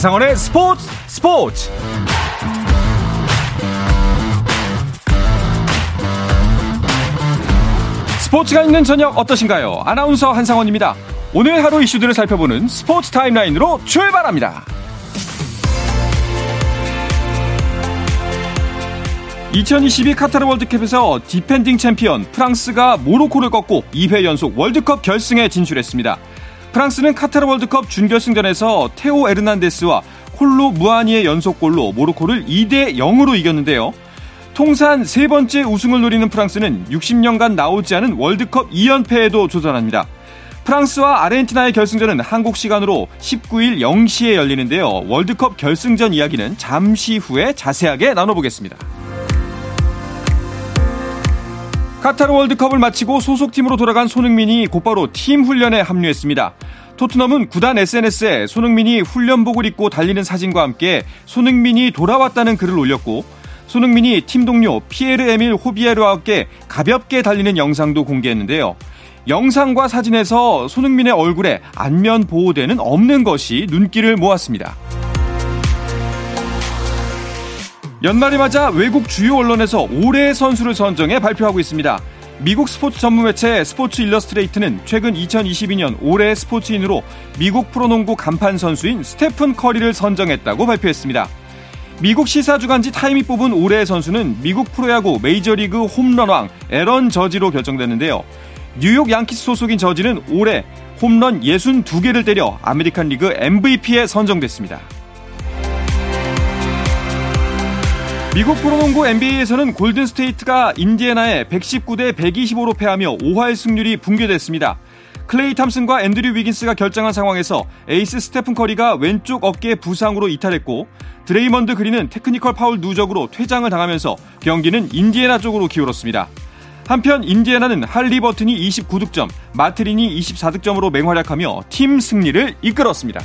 한상원의 스포츠 스포츠 스포츠가 있는 저녁 어떠신가요? 아나운서 한상원입니다. 오늘 하루 이슈들을 살펴보는 스포츠 타임라인으로 출발합니다. 2022 카타르 월드컵에서 디펜딩 챔피언 프랑스가 모로코를 꺾고 2회 연속 월드컵 결승에 진출했습니다. 프랑스는 카타르 월드컵 준결승전에서 테오 에르난데스와 콜로 무아니의 연속골로 모로코를 2대 0으로 이겼는데요. 통산 세 번째 우승을 노리는 프랑스는 60년간 나오지 않은 월드컵 2연패에도 도전합니다. 프랑스와 아르헨티나의 결승전은 한국 시간으로 19일 0시에 열리는데요. 월드컵 결승전 이야기는 잠시 후에 자세하게 나눠보겠습니다. 카타르 월드컵을 마치고 소속팀으로 돌아간 손흥민이 곧바로 팀 훈련에 합류했습니다. 토트넘은 구단 SNS에 손흥민이 훈련복을 입고 달리는 사진과 함께 손흥민이 돌아왔다는 글을 올렸고 손흥민이 팀 동료 피에르 에밀 호비에르와 함께 가볍게 달리는 영상도 공개했는데요. 영상과 사진에서 손흥민의 얼굴에 안면 보호대는 없는 것이 눈길을 모았습니다. 연말을 맞아 외국 주요 언론에서 올해의 선수를 선정해 발표하고 있습니다. 미국 스포츠 전문 매체 스포츠 일러스트레이티드는 최근 2022년 올해의 스포츠인으로 미국 프로농구 간판 선수인 스테픈 커리를 선정했다고 발표했습니다. 미국 시사 주간지 타임이 뽑은 올해의 선수는 미국 프로야구 메이저리그 홈런왕 에런 저지로 결정됐는데요. 뉴욕 양키스 소속인 저지는 올해 홈런 62개를 때려 아메리칸 리그 MVP에 선정됐습니다. 미국 프로농구 NBA에서는 골든스테이트가 인디애나에 119대 125로 패하며 5할 승률이 붕괴됐습니다. 클레이 탐슨과 앤드류 위긴스가 결장한 상황에서 에이스 스테픈 커리가 왼쪽 어깨 부상으로 이탈했고 드레이먼드 그린은 테크니컬 파울 누적으로 퇴장을 당하면서 경기는 인디애나 쪽으로 기울었습니다. 한편 인디애나는 할리버튼이 29득점, 매서린이 24득점으로 맹활약하며 팀 승리를 이끌었습니다.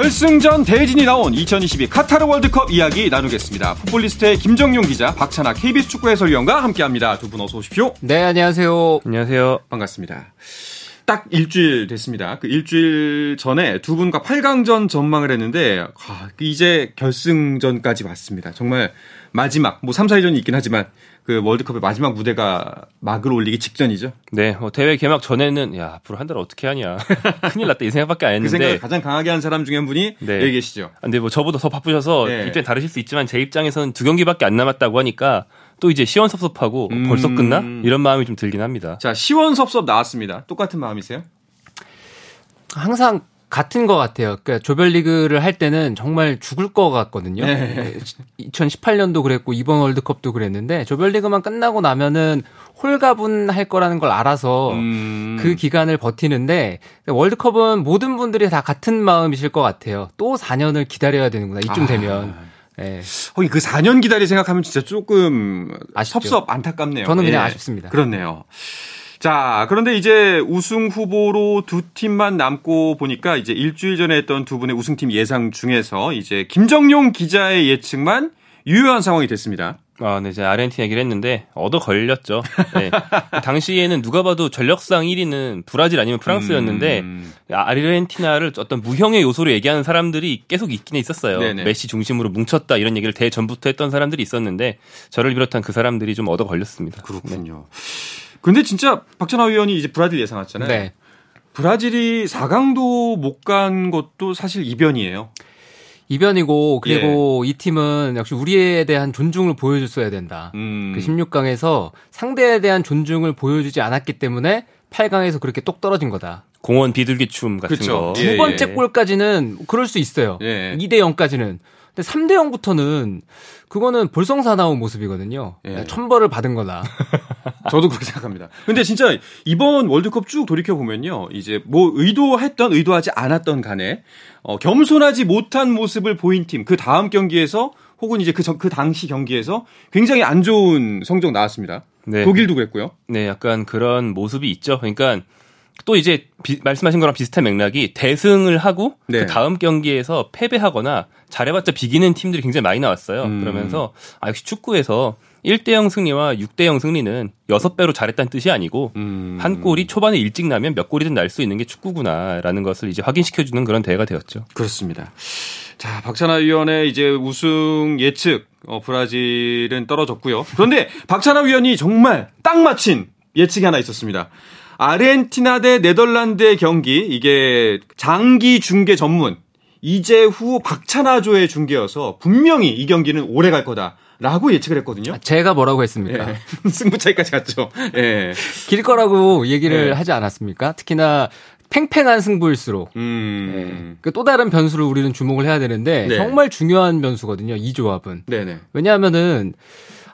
결승전 대진이 나온 2022 카타르 월드컵 이야기 나누겠습니다. 풋볼리스트의 김정용 기자, 박찬아 KBS 축구 해설위원과 함께합니다. 두 분 어서 오십시오. 네, 안녕하세요. 안녕하세요. 반갑습니다. 딱 일주일 됐습니다. 그 일주일 전에 두 분과 8강전 전망을 했는데 아, 이제 결승전까지 왔습니다. 정말 마지막 뭐 3, 4위전이 있긴 하지만 그 월드컵의 마지막 무대가 막을 올리기 직전이죠. 네, 어, 대회 개막 전에는 야 앞으로 한 달 어떻게 하냐 큰일 났다 이 생각밖에 안그 했는데 생각을 가장 강하게 한 사람 중에 한 분이 네. 여기 계시죠. 근데 뭐 저보다 더 바쁘셔서 네. 입장이 다르실 수 있지만 제 입장에서는 두 경기밖에 안 남았다고 하니까 또 이제 시원섭섭하고 음. 벌써 끝나 이런 마음이 좀 들긴 합니다. 자 시원섭섭 나왔습니다. 똑같은 마음이세요? 항상 같은 것 같아요. 그러니까 조별리그를 할 때는 정말 죽을 것 같거든요. 네. 2018년도 그랬고 이번 월드컵도 그랬는데 조별리그만 끝나고 나면은 홀가분할 거라는 걸 알아서 음. 그 기간을 버티는데 월드컵은 모든 분들이 다 같은 마음이실 것 같아요. 또 4년을 기다려야 되는구나 이쯤 아. 되면. 예. 거기 그 4년 기다리 생각하면 진짜 조금 아쉽죠. 섭섭 안타깝네요. 저는 그냥 예. 아쉽습니다. 그렇네요. 자, 그런데 이제 우승 후보로 두 팀만 남고 보니까 이제 일주일 전에 했던 두 분의 우승팀 예상 중에서 이제 김정용 기자의 예측만 유효한 상황이 됐습니다. 아, 네, 제가 아르헨티나 얘기를 했는데 얻어 걸렸죠. 네. 당시에는 누가 봐도 전력상 1위는 브라질 아니면 프랑스였는데 음. 아르헨티나를 어떤 무형의 요소로 얘기하는 사람들이 계속 있긴 있었어요. 네네. 메시 중심으로 뭉쳤다 이런 얘기를 대전부터 했던 사람들이 있었는데 저를 비롯한 그 사람들이 좀 얻어 걸렸습니다. 그렇군요. 근데 진짜 박찬하 위원이 이제 브라질 예상했잖아요. 네. 브라질이 4강도 못 간 것도 사실 이변이에요. 이변이고 그리고 이 팀은 역시 우리에 대한 존중을 보여줬어야 된다. 음. 그 16강에서 상대에 대한 존중을 보여주지 않았기 때문에 8강에서 그렇게 똑 떨어진 거다. 공원 비둘기 춤 같은 그쵸. 거. 예, 두 예. 번째 골까지는 그럴 수 있어요. 예. 2대 0까지는. 근데 3대 0부터는 그거는 볼성사나운 모습이거든요. 예. 천벌을 받은 거다. 저도 그렇게 생각합니다. 근데 진짜 이번 월드컵 쭉 돌이켜 보면요, 이제 뭐 의도했던 의도하지 않았던 간에 어, 겸손하지 못한 모습을 보인 팀 그 다음 경기에서 혹은 이제 그, 전- 그 당시 경기에서 굉장히 안 좋은 성적 나왔습니다. 네. 독일도 그랬고요. 네, 약간 그런 모습이 있죠. 그러니까 또 이제 비, 말씀하신 거랑 비슷한 맥락이 대승을 하고 네. 그 다음 경기에서 패배하거나 잘해봤자 비기는 팀들이 굉장히 많이 나왔어요. 음. 그러면서 아 역시 축구에서 1대0 승리와 6대0 승리는 6배로 잘했다는 뜻이 아니고 음. 한 골이 초반에 일찍 나면 몇 골이든 날 수 있는 게 축구구나라는 것을 이제 확인시켜주는 그런 대회가 되었죠. 그렇습니다. 자, 박찬하 위원의 이제 우승 예측, 어, 브라질은 떨어졌고요. 그런데 박찬하 위원이 정말 딱 맞힌 예측이 하나 있었습니다. 아르헨티나 대 네덜란드의 경기, 이게 장기 중계 전문, 이제후 박찬하조의 중계여서 분명히 이 경기는 오래 갈 거다 라고 예측을 했거든요. 제가 뭐라고 했습니까? 예. 승부 차이까지 갔죠. 예. 길 거라고 얘기를 네. 하지 않았습니까? 특히나 팽팽한 승부일수록 음. 그또 다른 변수를 우리는 주목을 해야 되는데 네. 정말 중요한 변수거든요. 이 조합은. 네네. 왜냐하면은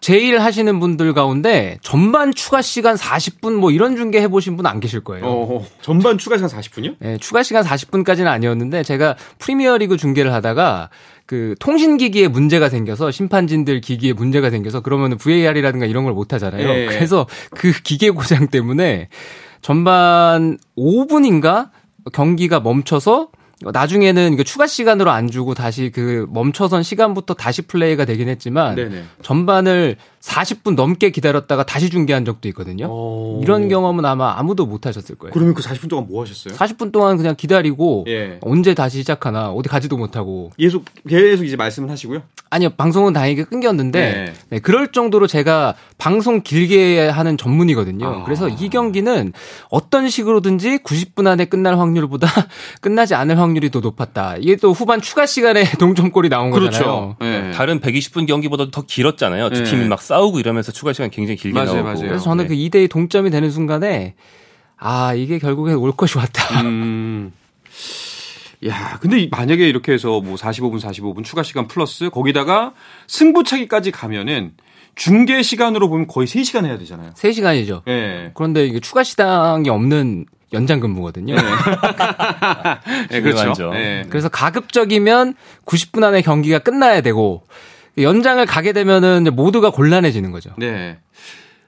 제일 하시는 분들 가운데 전반 추가 시간 40분 뭐 이런 중계 해보신 분 안 계실 거예요. 어, 전반 추가 시간 40분이요? 예, 추가 시간 40분까지는 아니었는데 제가 프리미어리그 중계를 하다가 그 통신 기기에 문제가 생겨서 심판진들 기기에 문제가 생겨서 그러면은 VAR이라든가 이런 걸 못 하잖아요. 예. 그래서 그 기계 고장 때문에 전반 5분인가 경기가 멈춰서 나중에는 이거 추가 시간으로 안 주고 다시 그 멈춰선 시간부터 다시 플레이가 되긴 했지만 네네. 전반을 40분 넘게 기다렸다가 다시 중계한 적도 있거든요. 어. 이런 경험은 아마 아무도 못 하셨을 거예요. 그러면 그 40분 동안 뭐 하셨어요? 40분 동안 그냥 기다리고 예. 언제 다시 시작하나 어디 가지도 못하고 계속 계속 이제 말씀을 하시고요. 아니요 방송은 다행히 끊겼는데 네. 네, 그럴 정도로 제가 방송 길게 하는 전문이거든요. 아. 그래서 이 경기는 어떤 식으로든지 90분 안에 끝날 확률보다 끝나지 않을 확률이 더 높았다. 이게 또 후반 추가 시간에 동점골이 나온 거잖아요. 예. 다른 120분 경기보다 더 길었잖아요. 두 네. 팀이 막 싸우고 이러면서 추가 시간 굉장히 길게 맞아요, 나오고. 맞아요. 그래서 저는 네. 그 2대2 동점이 되는 순간에 아 이게 결국엔 올 것이 왔다. 음. 야, 근데 이- 만약에 이렇게 해서 뭐 45분, 45분 추가 시간 플러스 거기다가 승부차기까지 가면은 중계 시간으로 보면 거의 3시간 해야 되잖아요. 3시간이죠. 예. 그런데 이게 추가 시당이 없는 연장 근무거든요. 예, 그렇죠. 중요하죠. 예. 그래서 가급적이면 90분 안에 경기가 끝나야 되고 연장을 가게 되면은 모두가 곤란해지는 거죠. 네.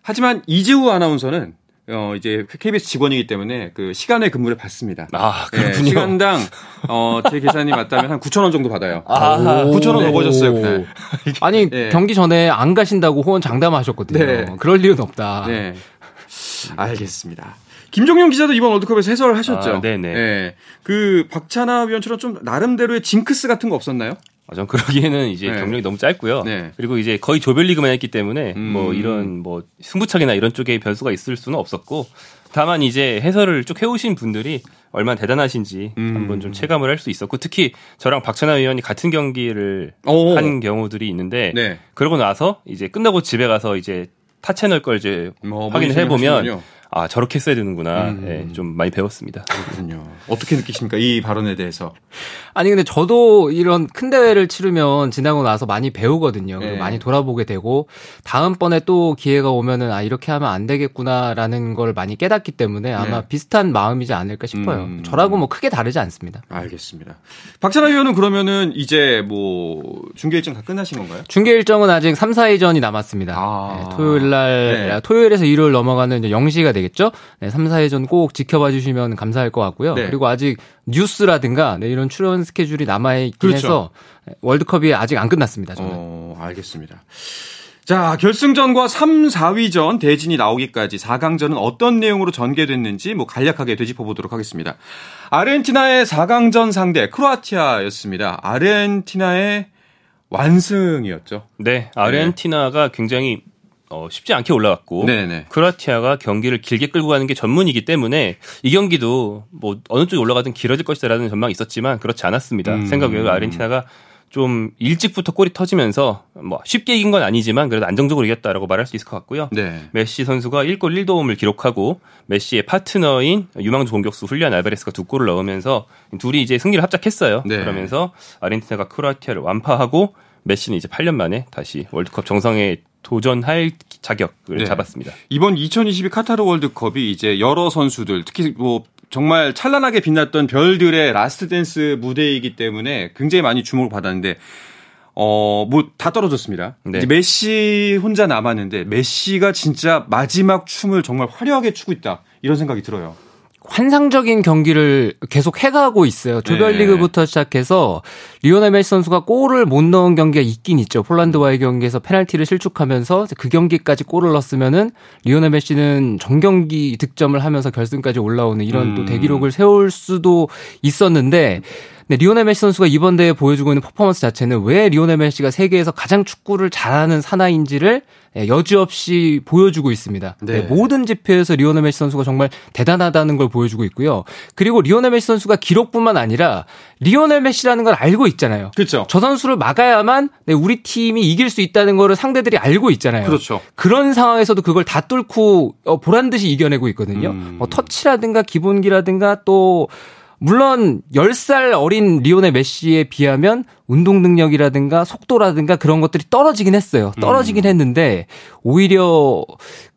하지만 이재우 아나운서는 어 이제 KBS 직원이기 때문에 그 시간의 근무를 받습니다. 아, 예, 그렇군요. 시간당 어제 계산이 맞다면 한 9천 원 정도 받아요. 아, 9천 원 네. 넘어졌어요 그날. 아니 네. 경기 전에 안 가신다고 호언 장담하셨거든요. 네. 그럴 일은 없다. 네. 알겠습니다. 김종용 기자도 이번 월드컵에서 해설을 하셨죠. 아, 네네. 예. 그 박찬하 위원처럼 좀 나름대로의 징크스 같은 거 없었나요? 아, 전 그러기에는 이제 네. 경력이 너무 짧고요. 네. 그리고 이제 거의 조별리그만 했기 때문에 음. 뭐 이런 뭐 승부차기나 이런 쪽에 변수가 있을 수는 없었고 다만 이제 해설을 쭉 해오신 분들이 얼마나 대단하신지 음. 한번 좀 체감을 할 수 있었고 특히 저랑 박찬하 위원이 같은 경기를 오. 한 경우들이 있는데 네. 그러고 나서 이제 끝나고 집에 가서 이제 타 채널 걸 이제 뭐 확인을 해보면 하시는군요. 아 저렇게 써야 되는구나 음. 예, 좀 많이 배웠습니다. 그렇군요. 어떻게 느끼십니까? 이 발언에 대해서. 아니 근데 저도 이런 큰 대회를 치르면 지나고 나서 많이 배우거든요. 네. 많이 돌아보게 되고 다음 번에 또 기회가 오면은 아 이렇게 하면 안 되겠구나라는 걸 많이 깨닫기 때문에 아마 네. 비슷한 마음이지 않을까 싶어요. 음. 저라고 뭐 크게 다르지 않습니다. 알겠습니다. 박찬하 위원은 그러면은 이제 뭐 중계 일정 다 끝나신 건가요? 중계 일정은 아직 3, 4회전이 남았습니다. 아. 네, 토요일 날 네. 토요일에서 일요일 넘어가는 이제 0시가 되겠 죠. 네, 3, 4회전 꼭 지켜봐 주시면 감사할 것 같고요. 네. 그리고 아직 뉴스라든가 네, 이런 출연 스케줄이 남아 있긴 그렇죠. 해서 월드컵이 아직 안 끝났습니다. 저는. 어, 알겠습니다. 자, 결승전과 3, 4위전 대진이 나오기까지 4강전은 어떤 내용으로 전개됐는지 뭐 간략하게 되짚어 보도록 하겠습니다. 아르헨티나의 4강전 상대 크로아티아였습니다. 아르헨티나의 완승이었죠. 네, 아르헨티나가 굉장히 어, 쉽지 않게 올라갔고 네네. 크로아티아가 경기를 길게 끌고 가는 게 전문이기 때문에 이 경기도 뭐 어느 쪽이 올라가든 길어질 것이다라는 전망이 있었지만 그렇지 않았습니다. 음. 생각 외로 아르헨티나가 좀 일찍부터 골이 터지면서 뭐 쉽게 이긴 건 아니지만 그래도 안정적으로 이겼다라고 말할 수 있을 것 같고요. 네. 메시 선수가 1골 1도움을 기록하고 메시의 파트너인 유망주 공격수 훌리안 알바레스가 두 골을 넣으면서 둘이 이제 승리를 합작했어요. 네. 그러면서 아르헨티나가 크로아티아를 완파하고 메시는 이제 8년 만에 다시 월드컵 정상에 도전할 자격을 네. 잡았습니다. 이번 2022 카타르 월드컵이 이제 여러 선수들 특히 뭐 정말 찬란하게 빛났던 별들의 last dance 무대이기 때문에 굉장히 많이 주목을 받았는데 어 뭐 다 떨어졌습니다. 네. 이제 메시 혼자 남았는데 메시가 진짜 마지막 춤을 정말 화려하게 추고 있다 이런 생각이 들어요. 환상적인 경기를 계속 해가고 있어요. 조별리그부터 네. 시작해서 리오넬 메시 선수가 골을 못 넣은 경기가 있긴 있죠. 폴란드와의 경기에서 페널티를 실축하면서 그 경기까지 골을 넣었으면은 리오넬 메시는 전 경기 득점을 하면서 결승까지 올라오는 이런 음. 또 대기록을 세울 수도 있었는데 네, 리오넬 메시 선수가 이번 대회에 보여주고 있는 퍼포먼스 자체는 왜 리오넬 메시가 세계에서 가장 축구를 잘하는 사나인지를 네, 여지없이 보여주고 있습니다. 네. 네, 모든 지표에서 리오넬 메시 선수가 정말 대단하다는 걸 보여주고 있고요. 그리고 리오넬 메시 선수가 기록뿐만 아니라 리오넬 메시라는 걸 알고 있잖아요. 그렇죠. 저 선수를 막아야만 네, 우리 팀이 이길 수 있다는 거를 상대들이 알고 있잖아요. 그렇죠. 그런 상황에서도 그걸 다 뚫고 어, 보란 듯이 이겨내고 있거든요. 음. 뭐 터치라든가 기본기라든가 또 물론 10살 어린 리오넬 메시에 비하면 운동 능력이라든가 속도라든가 그런 것들이 떨어지긴 했어요. 떨어지긴 음. 했는데 오히려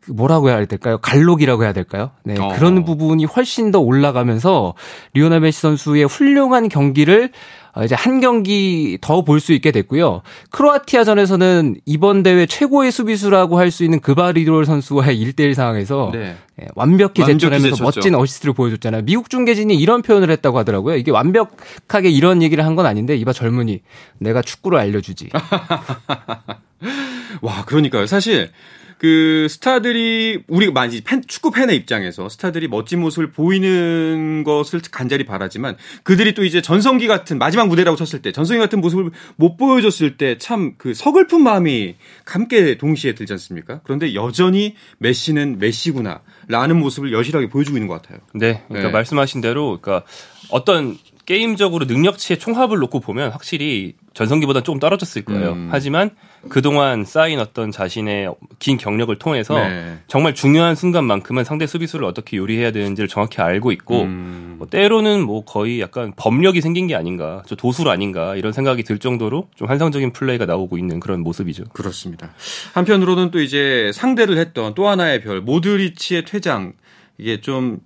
그 뭐라고 해야 될까요? 관록이라고 해야 될까요? 네. 어. 그런 부분이 훨씬 더 올라가면서 리오넬 메시 선수의 훌륭한 경기를 어, 이제 한 경기 더 볼 수 있게 됐고요. 크로아티아전에서는 이번 대회 최고의 수비수라고 할 수 있는 그바리돌 선수와의 1대1 상황에서 네. 예, 완벽히 제쳐내면서 멋진 어시스트를 보여줬잖아요. 미국 중계진이 이런 표현을 했다고 하더라고요. 이게 완벽하게 이런 얘기를 한 건 아닌데 이봐 젊은이 내가 축구를 알려주지. 와 그러니까요. 사실 그 스타들이 우리 많이 팬, 축구 팬의 입장에서 스타들이 멋진 모습을 보이는 것을 간절히 바라지만 그들이 또 이제 전성기 같은 마지막 무대라고 쳤을 때 전성기 같은 모습을 못 보여줬을 때 참 그 서글픈 마음이 함께 동시에 들지 않습니까? 그런데 여전히 메시는 메시구나라는 모습을 여실하게 보여주고 있는 것 같아요. 네, 그러니까 네. 말씀하신 대로 그러니까 어떤 게임적으로 능력치의 총합을 놓고 보면 확실히 전성기보다 조금 떨어졌을 거예요. 음. 하지만 그동안 쌓인 어떤 자신의 긴 경력을 통해서 네. 정말 중요한 순간만큼은 상대 수비수를 어떻게 요리해야 되는지를 정확히 알고 있고 음. 뭐 때로는 뭐 거의 약간 법력이 생긴 게 아닌가, 저 도술 아닌가 이런 생각이 들 정도로 좀 환상적인 플레이가 나오고 있는 그런 모습이죠. 그렇습니다. 한편으로는 또 이제 상대를 했던 또 하나의 별 모드리치의 퇴장 이게 좀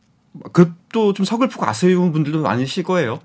그것도 좀 서글프고 아쉬운 분들도 많으실 거예요.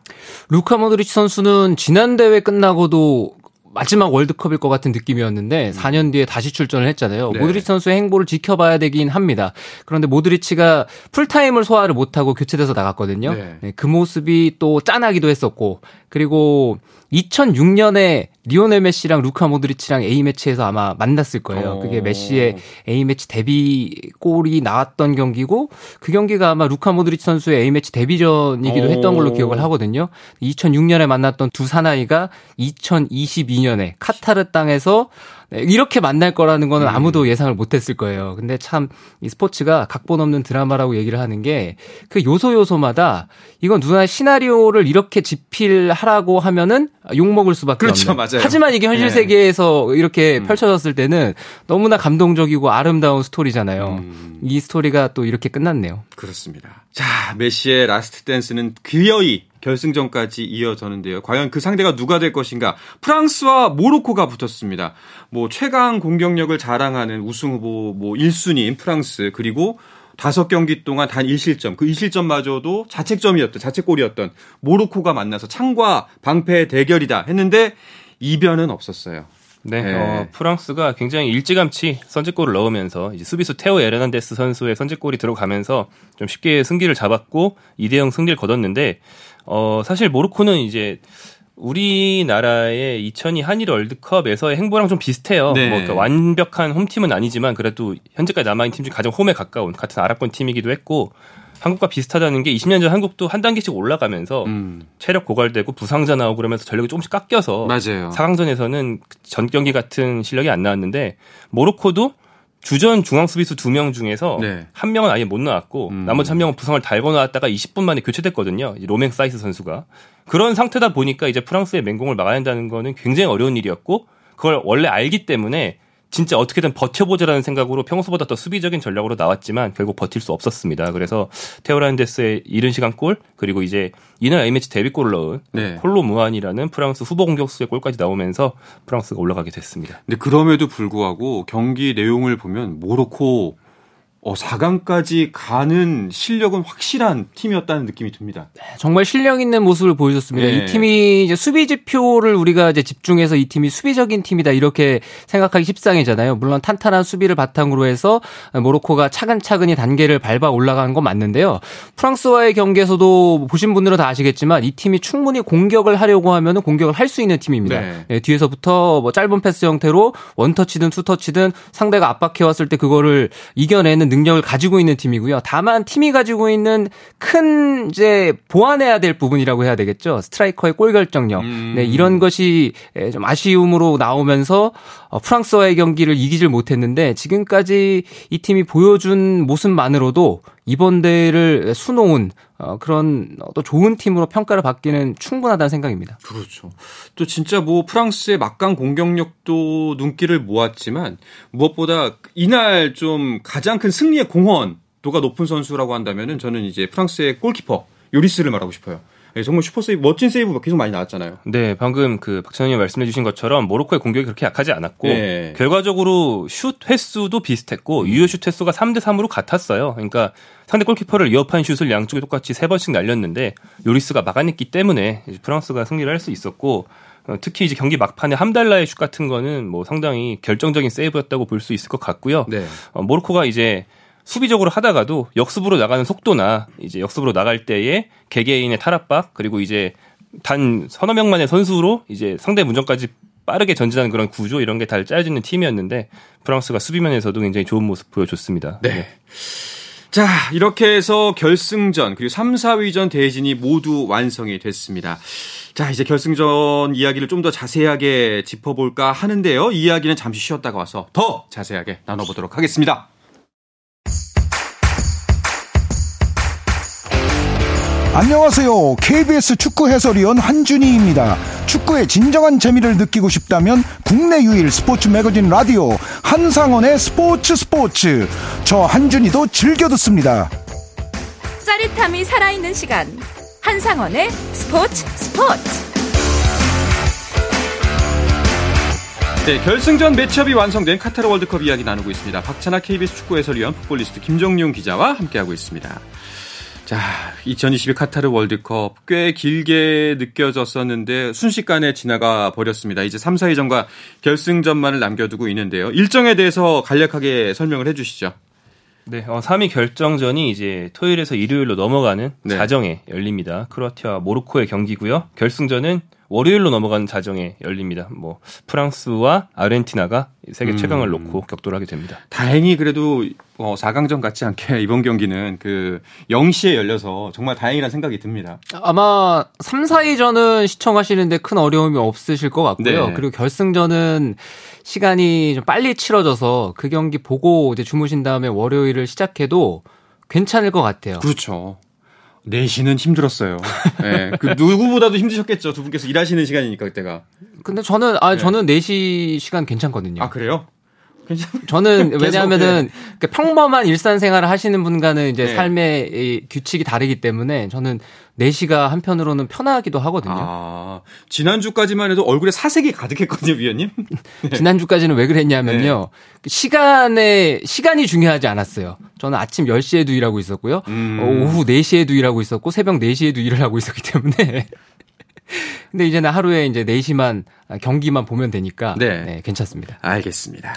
루카 모드리치 선수는 지난 대회 끝나고도 마지막 월드컵일 것 같은 느낌이었는데 4년 음. 뒤에 다시 출전을 했잖아요. 네. 모드리치 선수의 행보를 지켜봐야 되긴 합니다. 그런데 모드리치가 풀타임을 소화를 못하고 교체돼서 나갔거든요. 네. 네, 그 모습이 또 짠하기도 했었고 그리고 2006년에 리오넬 메시랑 루카 모드리치랑 A매치에서 아마 만났을 거예요. 그게 메시의 A매치 데뷔 골이 나왔던 경기고 그 경기가 아마 루카 모드리치 선수의 A매치 데뷔전이기도 했던 걸로 기억을 하거든요. 2006년에 만났던 두 사나이가 2022년 에 카타르 땅에서 네, 이렇게 만날 거라는 거는 음. 아무도 예상을 못 했을 거예요. 근데 참 이 스포츠가 각본 없는 드라마라고 얘기를 하는 게 그 요소 요소마다 이건 누나 시나리오를 이렇게 집필하라고 하면은 욕 먹을 수밖에 그렇죠, 없는. 맞아요. 하지만 이게 현실 네. 세계에서 이렇게 음. 펼쳐졌을 때는 너무나 감동적이고 아름다운 스토리잖아요. 음. 이 스토리가 또 이렇게 끝났네요. 그렇습니다. 자, 메시의 라스트 댄스는 기어이 결승전까지 이어졌는데요. 과연 그 상대가 누가 될 것인가? 프랑스와 모로코가 붙었습니다. 뭐 최강 공격력을 자랑하는 우승 후보 뭐 1순위인 프랑스 그리고 다섯 경기 동안 단 1실점, 그 1실점마저도 자책점이었던, 자책골이었던 모로코가 만나서 창과 방패의 대결이다 했는데 이변은 없었어요. 네, 네. 어, 프랑스가 굉장히 일찌감치 선제골을 넣으면서 이제 수비수 테오 에르난데스 선수의 선제골이 들어가면서 좀 쉽게 승기를 잡았고 2대0 승리를 거뒀는데 어, 사실 모로코는 이제 우리나라의 2002 한일 월드컵에서의 행보랑 좀 비슷해요. 네. 뭐 그러니까 완벽한 홈팀은 아니지만 그래도 현재까지 남아있는 팀 중 가장 홈에 가까운 같은 아랍권 팀이기도 했고 한국과 비슷하다는 게 20년 전 한국도 한 단계씩 올라가면서 음. 체력 고갈되고 부상자 나오고 그러면서 전력이 조금씩 깎여서 맞아요. 4강전에서는 전 경기 같은 실력이 안 나왔는데 모로코도 주전 중앙 수비수 두 명 중에서 네. 한 명은 아예 못 나왔고 음. 나머지 한 명은 부상을 달고 나왔다가 20분 만에 교체됐거든요. 로맹 사이스 선수가 그런 상태다 보니까 이제 프랑스의 맹공을 막아야 한다는 거는 굉장히 어려운 일이었고 그걸 원래 알기 때문에 진짜 어떻게든 버텨보자라는 생각으로 평소보다 더 수비적인 전략으로 나왔지만 결국 버틸 수 없었습니다. 그래서 테오 에르난데스의 이른 시간 골 그리고 이제 이날 A매치 데뷔골을 넣은 네. 콜로 무안이라는 프랑스 후보 공격수의 골까지 나오면서 프랑스가 올라가게 됐습니다. 근데 그럼에도 불구하고 경기 내용을 보면 모로코 어, 4강까지 가는 실력은 확실한 팀이었다는 느낌이 듭니다. 네, 정말 실력 있는 모습을 보여줬습니다. 네. 이 팀이 이제 수비 지표를 우리가 이제 집중해서 이 팀이 수비적인 팀이다 이렇게 생각하기 십상이잖아요. 물론 탄탄한 수비를 바탕으로 해서 모로코가 차근차근히 단계를 밟아 올라가는 건 맞는데요. 프랑스와의 경기에서도 보신 분들은 다 아시겠지만 이 팀이 충분히 공격을 하려고 하면 공격을 할 수 있는 팀입니다. 네. 네, 뒤에서부터 뭐 짧은 패스 형태로 원터치든 투터치든 상대가 압박해 왔을 때 그거를 이겨내는 능 력을 가지고 있는 팀이고요. 다만 팀이 가지고 있는 큰 이제 보완해야 될 부분이라고 해야 되겠죠. 스트라이커의 골 결정력. 음. 네, 이런 것이 좀 아쉬움으로 나오면서 어, 프랑스와의 경기를 이기질 못했는데 지금까지 이 팀이 보여준 모습만으로도 이번 대회를 수놓은 어, 그런 또 좋은 팀으로 평가를 받기는 충분하다는 생각입니다. 그렇죠. 또 진짜 뭐 프랑스의 막강 공격력도 눈길을 모았지만 무엇보다 이날 좀 가장 큰 승리의 공헌도가 높은 선수라고 한다면은 저는 이제 프랑스의 골키퍼 요리스를 말하고 싶어요. 네, 정말 슈퍼 세이브, 멋진 세이브가 계속 많이 나왔잖아요. 네, 방금 그 박찬현님 말씀해주신 것처럼 모로코의 공격이 그렇게 약하지 않았고 네. 결과적으로 슛 횟수도 비슷했고 음. 유효 슛 횟수가 3대 3으로 같았어요. 그러니까 상대 골키퍼를 위협한 슛을 양쪽에 똑같이 세 번씩 날렸는데 요리스가 막아냈기 때문에 프랑스가 승리를 할 수 있었고 어, 특히 이제 경기 막판에 함달라의 슛 같은 거는 뭐 상당히 결정적인 세이브였다고 볼 수 있을 것 같고요. 네. 어, 모로코가 이제 수비적으로 하다가도 역습으로 나가는 속도나 이제 역습으로 나갈 때의 개개인의 탈압박 그리고 이제 단 서너 명만의 선수로 이제 상대 문전까지 빠르게 전진하는 그런 구조 이런 게 잘 짜여지는 팀이었는데 프랑스가 수비면에서도 굉장히 좋은 모습 보여줬습니다. 네. 네. 자, 이렇게 해서 결승전 그리고 3, 4위전 대진이 모두 완성이 됐습니다. 자, 이제 결승전 이야기를 좀 더 자세하게 짚어볼까 하는데요. 이 이야기는 잠시 쉬었다가 와서 더 자세하게 나눠보도록 하겠습니다. 안녕하세요. KBS 축구 해설위원 한준희입니다. 축구의 진정한 재미를 느끼고 싶다면 국내 유일 스포츠 매거진 라디오 한상원의 스포츠 스포츠. 저 한준희도 즐겨 듣습니다. 짜릿함이 살아있는 시간. 한상원의 스포츠 스포츠. 네, 결승전 매치업이 완성된 카타르 월드컵 이야기 나누고 있습니다. 박찬아 KBS 축구 해설위원 풋볼리스트 김정용 기자와 함께하고 있습니다. 자, 2022 카타르 월드컵 꽤 길게 느껴졌었는데 순식간에 지나가 버렸습니다. 이제 3, 4위전과 결승전만을 남겨두고 있는데요. 일정에 대해서 간략하게 설명을 해 주시죠. 네, 어, 3위 결정전이 이제 토요일에서 일요일로 넘어가는 네. 자정에 열립니다. 크로아티아와 모로코의 경기고요. 결승전은 월요일로 넘어가는 자정에 열립니다. 뭐 프랑스와 아르헨티나가 세계 음. 최강을 놓고 격돌 하게 됩니다. 다행히 그래도 어, 4강전 같지 않게 이번 경기는 그 0시에 열려서 정말 다행이라는 생각이 듭니다. 아마 3, 4위전은 시청하시는데 큰 어려움이 없으실 것 같고요. 네. 그리고 결승전은 시간이 좀 빨리 치러져서 그 경기 보고 이제 주무신 다음에 월요일을 시작해도 괜찮을 것 같아요. 그렇죠. 4시는 힘들었어요. 네. 그 누구보다도 힘드셨겠죠. 두 분께서 일하시는 시간이니까 그때가. 근데 저는 아 네. 저는 4시 시간 괜찮거든요. 아, 그래요? 저는 왜냐하면은 그 평범한 일상생활을 하시는 분과는 이제 네. 삶의 규칙이 다르기 때문에 저는 4시가 한편으로는 편하기도 하거든요. 아, 지난주까지만 해도 얼굴에 사색이 가득했거든요, 위원님. 네. 지난주까지는 왜 그랬냐면요. 네. 시간에, 시간이 중요하지 않았어요. 저는 아침 10시에도 일하고 있었고요. 음. 오후 4시에도 일하고 있었고, 새벽 4시에도 일을 하고 있었기 때문에. 근데 이제는 하루에 이제 4시만 경기만 보면 되니까 네. 네. 괜찮습니다. 알겠습니다.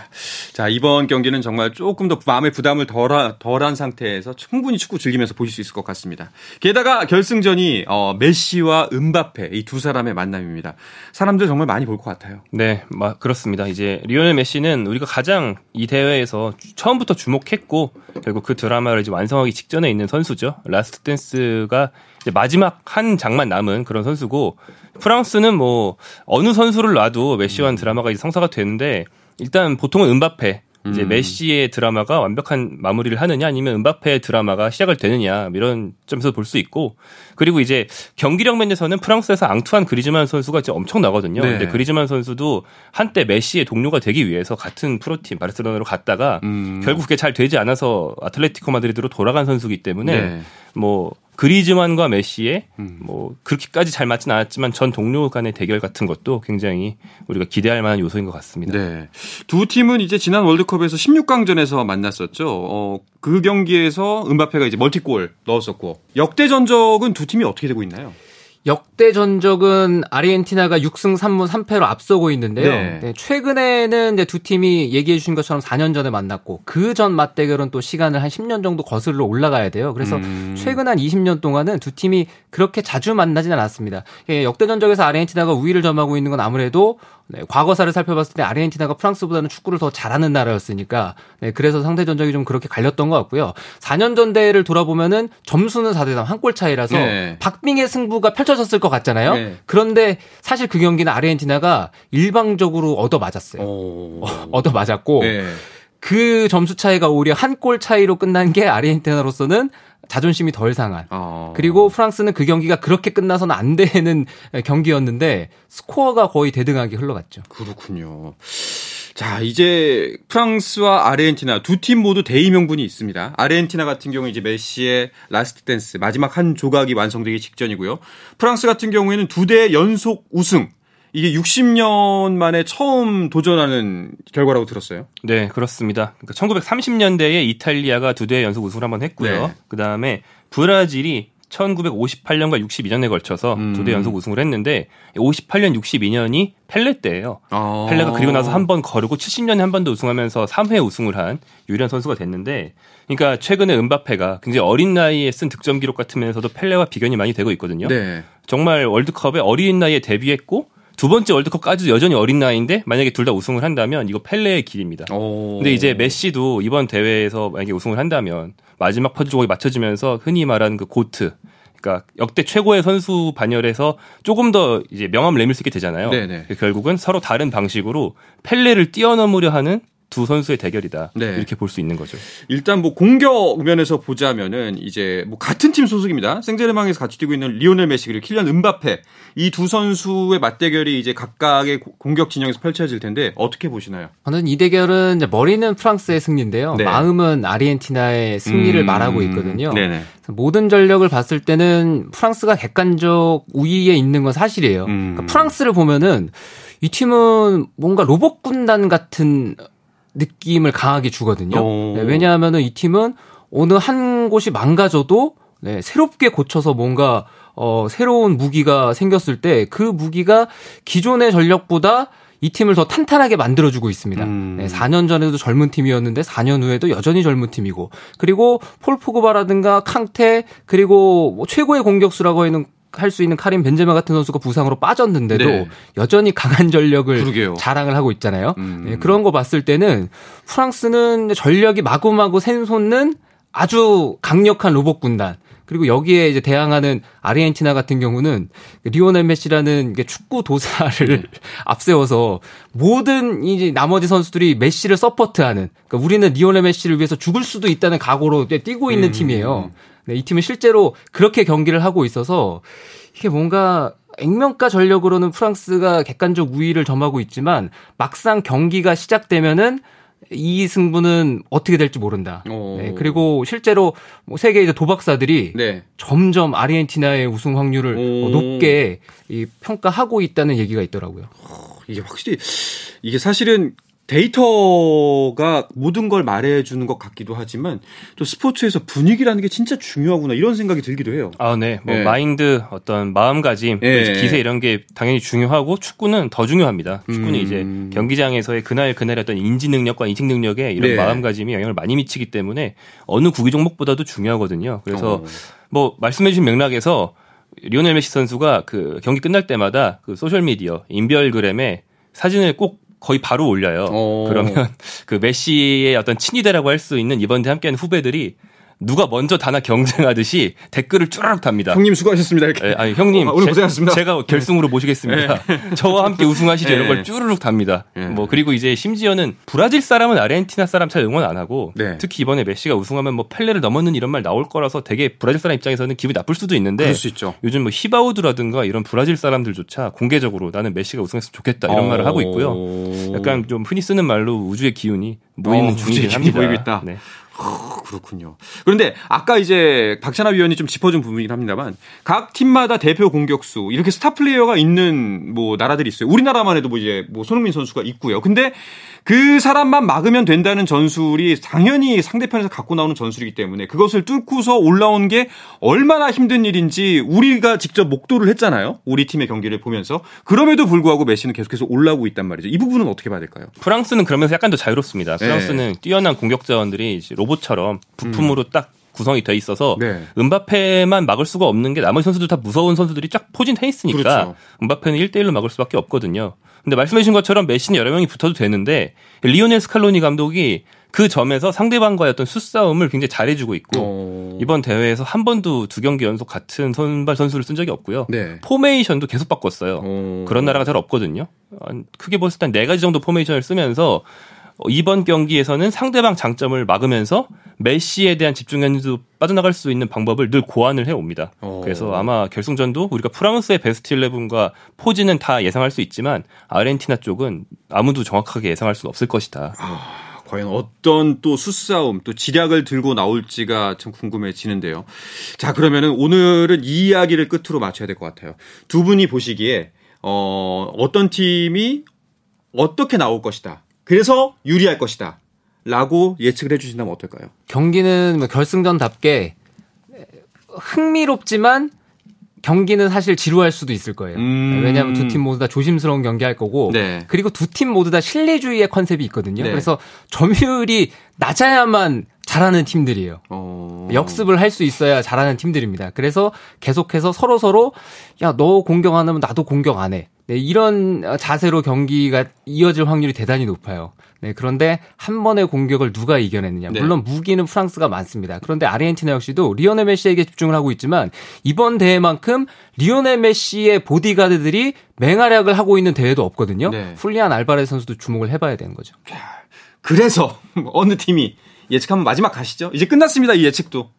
자, 이번 경기는 정말 조금 더 마음의 부담을 덜하, 덜한 상태에서 충분히 축구 즐기면서 보실 수 있을 것 같습니다. 게다가 결승전이 어, 메시와 음바페 이 두 사람의 만남입니다. 사람들 정말 많이 볼 것 같아요. 네, 마, 그렇습니다. 이제 리오넬 메시는 우리가 가장 이 대회에서 처음부터 주목했고 결국 그 드라마를 이제 완성하기 직전에 있는 선수죠. 라스트 댄스가 마지막 한 장만 남은 그런 선수고 프랑스는 뭐 어느 선수를 놔도 메시와 음. 드라마가 이제 성사가 되는데 일단 보통은 음바페 이제 음. 메시의 드라마가 완벽한 마무리를 하느냐 아니면 음바페의 드라마가 시작을 되느냐 이런 점에서 볼 수 있고 그리고 이제 경기력 면에서는 프랑스에서 앙투안 그리즈만 선수가 이제 엄청 나거든요. 네. 근데 그리즈만 선수도 한때 메시의 동료가 되기 위해서 같은 프로팀 바르셀로나로 갔다가 음. 결국 그게 잘 되지 않아서 아틀레티코 마드리드로 돌아간 선수기 때문에 네. 뭐 그리즈만과 메시의 음. 뭐 그렇게까지 잘 맞진 않았지만 전 동료 간의 대결 같은 것도 굉장히 우리가 기대할 만한 요소인 것 같습니다. 네. 두 팀은 이제 지난 월드컵에서 16강전에서 만났었죠. 어, 그 경기에서 은바페가 이제 멀티골 넣었었고 역대 전적은 두 팀이 어떻게 되고 있나요? 역대 전적은 아르헨티나가 6승 3무 3패로 앞서고 있는데요. 네. 네, 최근에는 이제 두 팀이 얘기해 주신 것처럼 4년 전에 만났고 그 전 맞대결은 또 시간을 한 10년 정도 거슬러 올라가야 돼요. 그래서 음. 최근 한 20년 동안은 두 팀이 그렇게 자주 만나지는 않았습니다. 예, 역대 전적에서 아르헨티나가 우위를 점하고 있는 건 아무래도 네, 과거사를 살펴봤을 때 아르헨티나가 프랑스보다는 축구를 더 잘하는 나라였으니까 네, 그래서 상대 전적이 좀 그렇게 갈렸던 것 같고요. 4년 전 대회를 돌아보면은 점수는 4대 3 한 골 차이라서 네. 박빙의 승부가 펼쳐졌을 것 같잖아요. 네. 그런데 사실 그 경기는 아르헨티나가 일방적으로 얻어 맞았어요. 얻어 맞았고 네. 그 점수 차이가 오히려 한 골 차이로 끝난 게 아르헨티나로서는 자존심이 덜 상한. 어. 그리고 프랑스는 그 경기가 그렇게 끝나서는 안 되는 경기였는데 스코어가 거의 대등하게 흘러갔죠. 그렇군요. 자, 이제 프랑스와 아르헨티나 두 팀 모두 대의 명분이 있습니다. 아르헨티나 같은 경우 이제 메시의 라스트 댄스 마지막 한 조각이 완성되기 직전이고요. 프랑스 같은 경우에는 두 대회 연속 우승 이게 60년 만에 처음 도전하는 결과라고 들었어요. 네, 그렇습니다. 그러니까 1930년대에 이탈리아가 두 대회 연속 우승을 한번 했고요. 네. 그 다음에 브라질이 1958년과 62년에 걸쳐서 음. 두 대회 연속 우승을 했는데 58년, 62년이 펠레 때예요. 아. 펠레가 그리고 나서 한 번 거르고 70년에 한 번 더 우승하면서 3회 우승을 한 유일한 선수가 됐는데 그러니까 최근에 은바페가 굉장히 어린 나이에 쓴 득점 기록 같으면서도 펠레와 비견이 많이 되고 있거든요. 네. 정말 월드컵에 어린 나이에 데뷔했고 두 번째 월드컵까지도 여전히 어린 나이인데 만약에 둘 다 우승을 한다면 이거 펠레의 길입니다. 오. 근데 이제 메시도 이번 대회에서 만약에 우승을 한다면 마지막 퍼즐 조각이 맞춰지면서 흔히 말하는 그 고트 그러니까 역대 최고의 선수 반열에서 조금 더 이제 명함을 내밀 수 있게 되잖아요. 네네. 결국은 서로 다른 방식으로 펠레를 뛰어넘으려 하는 두 선수의 대결이다. 네. 이렇게 볼 수 있는 거죠. 일단 뭐 공격 면에서 보자면은 이제 뭐 같은 팀 소속입니다. 생제르맹에서 같이 뛰고 있는 리오넬 메시 그리고 킬리안 은바페 이 두 선수의 맞대결이 이제 각각의 공격 진영에서 펼쳐질 텐데 어떻게 보시나요? 저는 이 대결은 머리는 프랑스의 승리인데요. 네. 마음은 아르헨티나의 승리를 음... 말하고 있거든요. 네네. 모든 전력을 봤을 때는 프랑스가 객관적 우위에 있는 건 사실이에요. 음... 그러니까 프랑스를 보면은 이 팀은 뭔가 로봇 군단 같은 느낌을 강하게 주거든요. 네, 왜냐하면은 이 팀은 어느 한 곳이 망가져도 네, 새롭게 고쳐서 뭔가 어, 새로운 무기가 생겼을 때 그 무기가 기존의 전력보다 이 팀을 더 탄탄하게 만들어주고 있습니다. 음. 네, 4년 전에도 젊은 팀이었는데 4년 후에도 여전히 젊은 팀이고 그리고 폴 포그바라든가 캉테 그리고 뭐 최고의 공격수라고 하는 할 수 있는 카림 벤제마 같은 선수가 부상으로 빠졌는데도 네. 여전히 강한 전력을 그러게요. 자랑을 하고 있잖아요. 음. 네, 그런 거 봤을 때는 프랑스는 전력이 마구마구 샘솟는 아주 강력한 로봇 군단. 그리고 여기에 이제 대항하는 아르헨티나 같은 경우는 리오넬 메시라는 축구 도사를 네. 앞세워서 모든 이제 나머지 선수들이 메시를 서포트하는 그러니까 우리는 리오넬 메시를 위해서 죽을 수도 있다는 각오로 뛰고 있는 음. 팀이에요. 네, 이 팀은 실제로 그렇게 경기를 하고 있어서 이게 뭔가 액면가 전력으로는 프랑스가 객관적 우위를 점하고 있지만 막상 경기가 시작되면은 이 승부는 어떻게 될지 모른다. 네, 그리고 실제로 뭐 세계 이제 도박사들이 네. 점점 아르헨티나의 우승 확률을 오. 높게 이 평가하고 있다는 얘기가 있더라고요. 이게 확실히 이게 사실은 데이터가 모든 걸 말해주는 것 같기도 하지만 또 스포츠에서 분위기라는 게 진짜 중요하구나 이런 생각이 들기도 해요. 아, 네. 뭐 네. 마인드, 어떤 마음가짐, 네. 기세 이런 게 당연히 중요하고 축구는 더 중요합니다. 축구는 음. 이제 경기장에서의 그날 그날의 어떤 인지 능력과 인식 능력에 이런 네. 마음가짐이 영향을 많이 미치기 때문에 어느 구기 종목보다도 중요하거든요. 그래서 어. 뭐 말씀해주신 맥락에서 리오넬 메시 선수가 그 경기 끝날 때마다 그 소셜 미디어 인별그램에 사진을 꼭 거의 바로 올려요. 오. 그러면 그 메시의 어떤 친위대라고 할 수 있는 이번 대회 함께하는 후배들이 누가 먼저 다나 경쟁하듯이 댓글을 쭈르륵 답니다. 형님 수고하셨습니다. 이렇게. 네, 아니 형님 아, 오늘 고생하셨습니다. 제, 가 결승으로 네. 모시겠습니다. 네. 저와 함께 우승하시죠. 이런 걸 네. 쭈르륵 답니다. 네. 뭐 그리고 이제 심지어는 브라질 사람은 아르헨티나 사람 잘 응원 안 하고 네. 특히 이번에 메시가 우승하면 뭐 펠레를 넘었는 이런 말 나올 거라서 되게 브라질 사람 입장에서는 기분이 나쁠 수도 있는데 수 요즘 뭐 히바우드라든가 이런 브라질 사람들조차 공개적으로 나는 메시가 우승했으면 좋겠다 이런 어... 말을 하고 있고요. 약간 좀 흔히 쓰는 말로 우주의 기운이 모이는 어, 중이긴 합니다. 보이고 있다. 네. 어, 그렇군요. 그런데 아까 이제 박찬하 위원이 좀 짚어준 부분이긴 합니다만 각 팀마다 대표 공격수 이렇게 스타 플레이어가 있는 뭐 나라들이 있어요. 우리나라만 해도 뭐 이제 뭐 손흥민 선수가 있고요. 근데 그 사람만 막으면 된다는 전술이 당연히 상대편에서 갖고 나오는 전술이기 때문에 그것을 뚫고서 올라온 게 얼마나 힘든 일인지 우리가 직접 목도를 했잖아요. 우리 팀의 경기를 보면서 그럼에도 불구하고 메시는 계속해서 올라오고 있단 말이죠. 이 부분은 어떻게 봐야 될까요? 프랑스는 그러면서 약간 더 자유롭습니다. 프랑스는 네. 뛰어난 공격 자원들이 로봇처럼 부품으로 음. 딱 구성이 돼 있어서 네. 음바페만 막을 수가 없는 게 나머지 선수들 다 무서운 선수들이 쫙 포진해 있으니까 그렇죠. 음바페는 1대1로 막을 수밖에 없거든요. 근데 말씀해 주신 것처럼 메시는 여러 명이 붙어도 되는데 리오넬 스칼로니 감독이 그 점에서 상대방과의 어떤 수싸움을 굉장히 잘해주고 있고 오. 이번 대회에서 한 번도 두 경기 연속 같은 선발 선수를 쓴 적이 없고요. 네. 포메이션도 계속 바꿨어요. 오. 그런 나라가 잘 없거든요. 크게 봤을 때 네 가지 정도 포메이션을 쓰면서 이번 경기에서는 상대방 장점을 막으면서 메시에 대한 집중력도 빠져나갈 수 있는 방법을 늘 고안을 해옵니다. 오. 그래서 아마 결승전도 우리가 프랑스의 베스트 11과 포지션은 다 예상할 수 있지만 아르헨티나 쪽은 아무도 정확하게 예상할 수는 없을 것이다. 아, 과연 어떤 또 수싸움, 또 지략을 들고 나올지가 참 궁금해지는데요. 자, 그러면은 오늘은 이 이야기를 끝으로 마쳐야 될 것 같아요. 두 분이 보시기에 어, 어떤 팀이 어떻게 나올 것이다. 그래서 유리할 것이다. 라고 예측을 해주신다면 어떨까요? 경기는 뭐 결승전답게 흥미롭지만 경기는 사실 지루할 수도 있을 거예요. 음... 왜냐하면 두 팀 모두 다 조심스러운 경기 할 거고, 네. 그리고 두 팀 모두 다 실리주의의 컨셉이 있거든요. 네. 그래서 점유율이 낮아야만 잘하는 팀들이에요. 어... 역습을 할 수 있어야 잘하는 팀들입니다. 그래서 계속해서 서로 서로 야 너 공격 안 하면 나도 공격 안 해. 네, 이런 자세로 경기가 이어질 확률이 대단히 높아요. 네, 그런데 한 번의 공격을 누가 이겨냈느냐. 네. 물론 무기는 프랑스가 많습니다. 그런데 아르헨티나 역시도 리오넬 메시에게 집중을 하고 있지만 이번 대회만큼 리오넬 메시의 보디가드들이 맹활약을 하고 있는 대회도 없거든요. 네. 풀리안 알바레 선수도 주목을 해봐야 되는 거죠. 그래서 어느 팀이 예측하면 마지막 가시죠. 이제 끝났습니다. 이 예측도.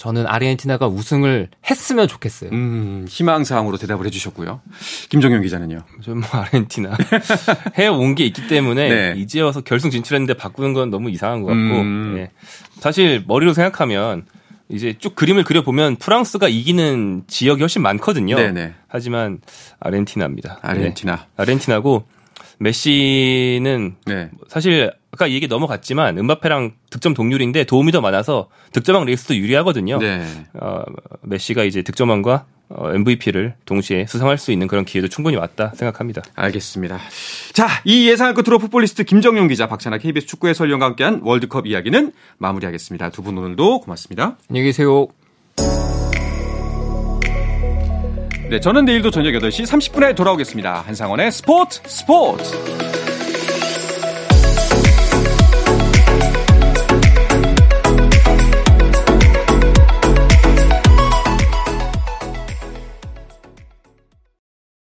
저는 아르헨티나가 우승을 했으면 좋겠어요. 음, 희망사항으로 대답을 해주셨고요. 김정현 기자는요? 저는 뭐 아르헨티나 해온 게 있기 때문에 네. 이제 와서 결승 진출했는데 바꾸는 건 너무 이상한 것 같고 음. 네. 사실 머리로 생각하면 이제 쭉 그림을 그려보면 프랑스가 이기는 지역이 훨씬 많거든요. 네네. 하지만 아르헨티나입니다. 아르헨티나. 네. 아르헨티나고 메시는 네. 사실 아까 얘기 넘어갔지만 은바페랑 득점 동률인데 도움이 더 많아서 득점왕 레이스도 유리하거든요. 네. 어, 메시가 이제 득점왕과 어, MVP를 동시에 수상할 수 있는 그런 기회도 충분히 왔다 생각합니다. 알겠습니다. 자, 이 예상을 끝으로 풋볼리스트 김정용 기자, 박찬아 KBS 축구 해설위원과 함께한 월드컵 이야기는 마무리하겠습니다. 두 분 오늘도 고맙습니다. 안녕히 계세요. 네, 저는 내일도 저녁 8시 30분에 돌아오겠습니다. 한상원의 스포츠 스포츠!